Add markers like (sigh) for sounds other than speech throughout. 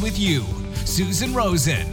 with you. Susan Rosen.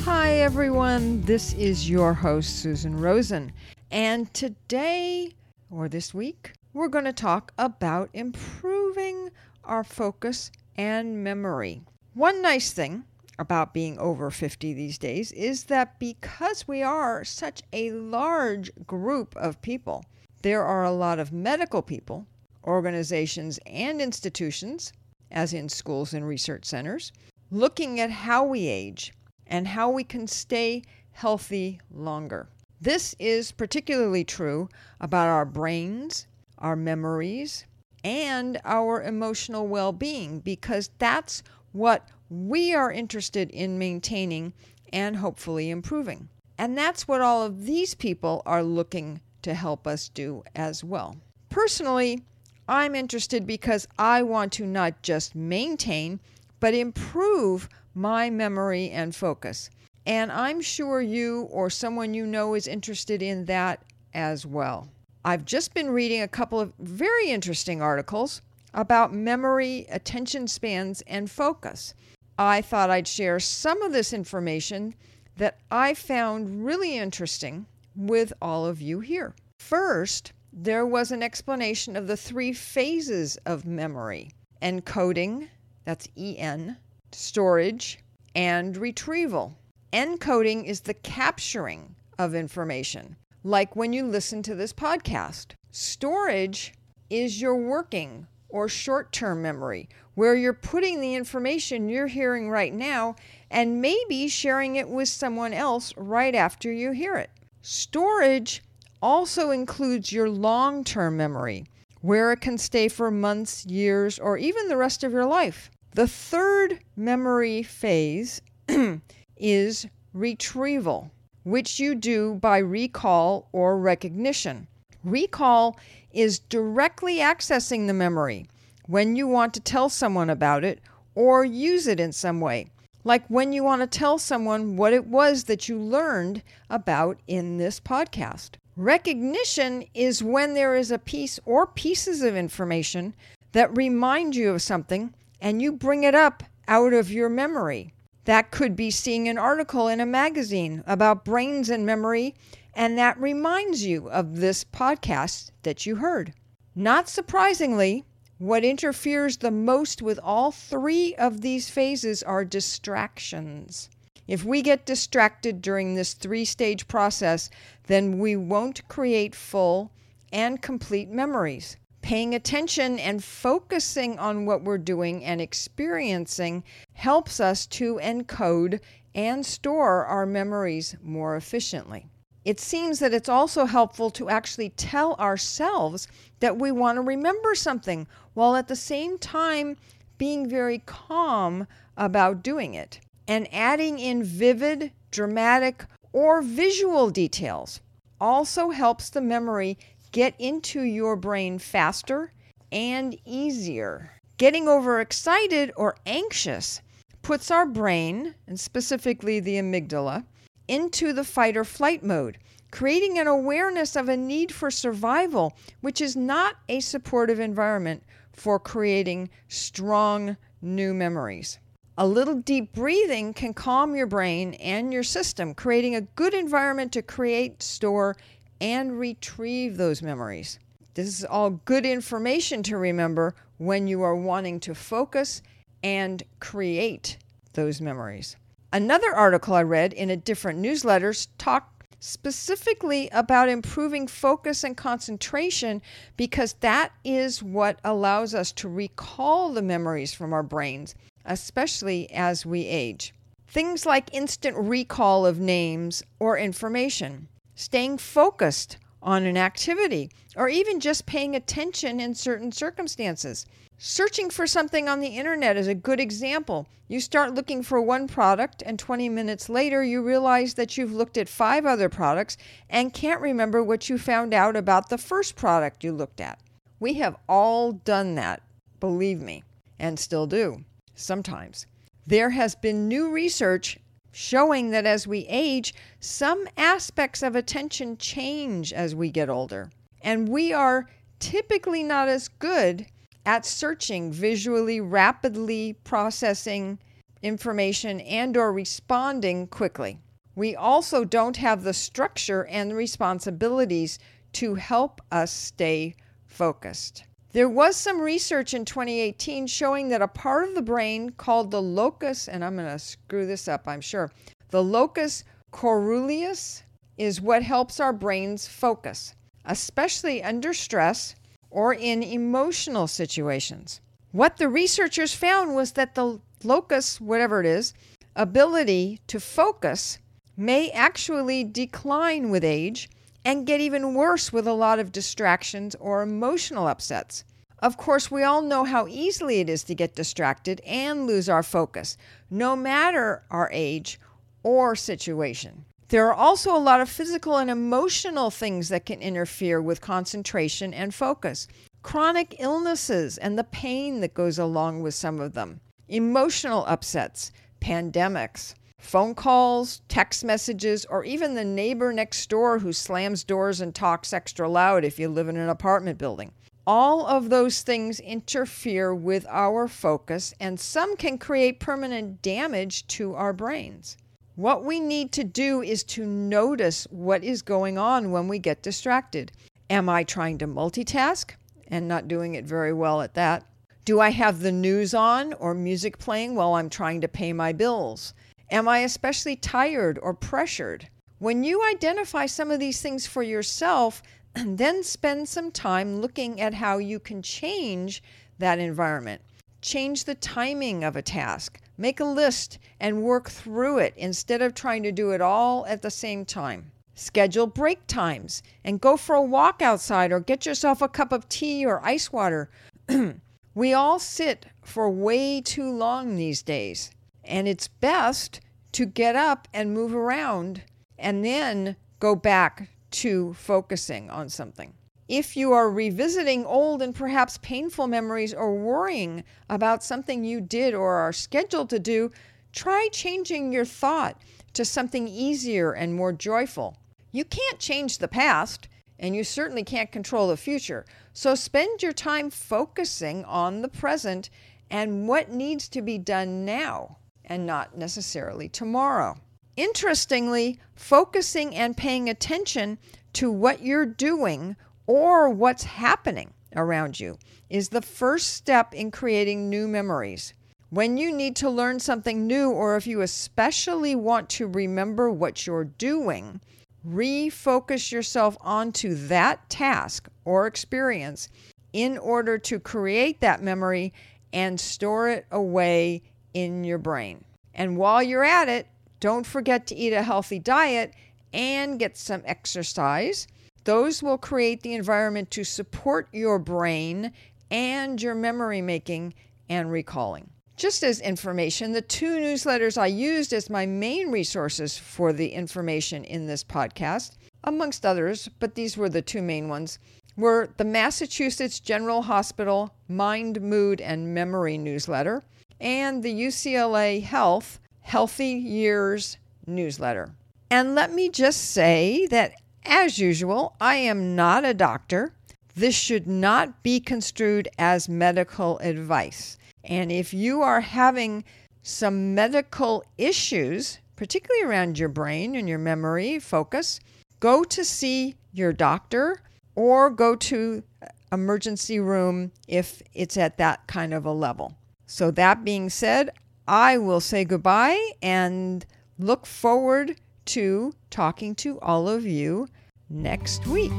Hi, everyone. This is your host, Susan Rosen. And today, or this week, we're going to talk about improving our focus and memory. One nice thing about being over 50 these days is that because we are such a large group of people, there are a lot of medical people, organizations, and institutions, as in schools and research centers, looking at how we age and how we can stay healthy longer. This is particularly true about our brains, our memories, and our emotional well being because that's what we are interested in maintaining and hopefully improving. And that's what all of these people are looking to help us do as well. Personally, I'm interested because I want to not just maintain, but improve my memory and focus. And I'm sure you or someone you know is interested in that as well. I've just been reading a couple of very interesting articles about memory, attention spans, and focus. I thought I'd share some of this information that I found really interesting with all of you here. First, there was an explanation of the three phases of memory encoding, that's EN, storage, and retrieval. Encoding is the capturing of information, like when you listen to this podcast. Storage is your working or short term memory, where you're putting the information you're hearing right now and maybe sharing it with someone else right after you hear it. Storage also includes your long term memory, where it can stay for months, years, or even the rest of your life. The third memory phase (clears throat) is retrieval, which you do by recall or recognition. Recall is directly accessing the memory when you want to tell someone about it or use it in some way, like when you want to tell someone what it was that you learned about in this podcast. Recognition is when there is a piece or pieces of information that remind you of something and you bring it up out of your memory. That could be seeing an article in a magazine about brains and memory, and that reminds you of this podcast that you heard. Not surprisingly, what interferes the most with all three of these phases are distractions. If we get distracted during this three stage process, then we won't create full and complete memories. Paying attention and focusing on what we're doing and experiencing helps us to encode and store our memories more efficiently. It seems that it's also helpful to actually tell ourselves that we want to remember something while at the same time being very calm about doing it and adding in vivid, dramatic, or visual details also helps the memory get into your brain faster and easier. Getting overexcited or anxious puts our brain, and specifically the amygdala, into the fight or flight mode, creating an awareness of a need for survival, which is not a supportive environment for creating strong new memories. A little deep breathing can calm your brain and your system, creating a good environment to create, store, and retrieve those memories. This is all good information to remember when you are wanting to focus and create those memories. Another article I read in a different newsletter talked specifically about improving focus and concentration because that is what allows us to recall the memories from our brains especially as we age. Things like instant recall of names or information, staying focused on an activity or even just paying attention in certain circumstances. Searching for something on the internet is a good example. You start looking for one product, and 20 minutes later, you realize that you've looked at five other products and can't remember what you found out about the first product you looked at. We have all done that, believe me, and still do sometimes. There has been new research showing that as we age, some aspects of attention change as we get older. And we are typically not as good at searching, visually, rapidly processing information and or responding quickly. We also don't have the structure and responsibilities to help us stay focused. There was some research in 2018 showing that a part of the brain called the locus, and I'm going to screw this up, I'm sure. The locus coeruleus is what helps our brains focus, especially under stress or in emotional situations. What the researchers found was that the locus, whatever it is, ability to focus may actually decline with age and get even worse with a lot of distractions or emotional upsets. Of course, we all know how easily it is to get distracted and lose our focus, no matter our age or situation. There are also a lot of physical and emotional things that can interfere with concentration and focus. Chronic illnesses and the pain that goes along with some of them, emotional upsets, pandemics, phone calls, text messages, or even the neighbor next door who slams doors and talks extra loud if you live in an apartment building. All of those things interfere with our focus, and some can create permanent damage to our brains. What we need to do is to notice what is going on when we get distracted. Am I trying to multitask and not doing it very well at that? Do I have the news on or music playing while I'm trying to pay my bills? Am I especially tired or pressured? When you identify some of these things for yourself, and (clears throat) then spend some time looking at how you can change that environment. Change the timing of a task. Make a list and work through it instead of trying to do it all at the same time. Schedule break times and go for a walk outside or get yourself a cup of tea or ice water. (clears throat) we all sit for way too long these days, and it's best to get up and move around and then go back to focusing on something. If you are revisiting old and perhaps painful memories or worrying about something you did or are scheduled to do, try changing your thought to something easier and more joyful. You can't change the past, and you certainly can't control the future. So spend your time focusing on the present and what needs to be done now and not necessarily tomorrow. Interestingly, focusing and paying attention to what you're doing or what's happening around you is the first step in creating new memories. When you need to learn something new, or if you especially want to remember what you're doing, refocus yourself onto that task or experience in order to create that memory and store it away in your brain. And while you're at it, don't forget to eat a healthy diet and get some exercise those will create the environment to support your brain and your memory making and recalling. Just as information, the two newsletters I used as my main resources for the information in this podcast, amongst others, but these were the two main ones, were the Massachusetts General Hospital Mind, Mood, and Memory newsletter and the UCLA Health Healthy Years newsletter. And let me just say that as usual, I am not a doctor. This should not be construed as medical advice. And if you are having some medical issues, particularly around your brain and your memory focus, go to see your doctor or go to emergency room if it's at that kind of a level. So that being said, I will say goodbye and look forward to talking to all of you next week.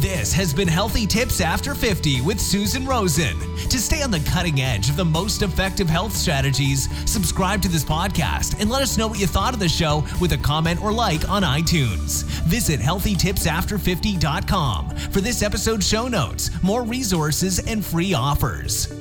This has been Healthy Tips After 50 with Susan Rosen. To stay on the cutting edge of the most effective health strategies, subscribe to this podcast and let us know what you thought of the show with a comment or like on iTunes. Visit healthytipsafter50.com for this episode's show notes, more resources, and free offers.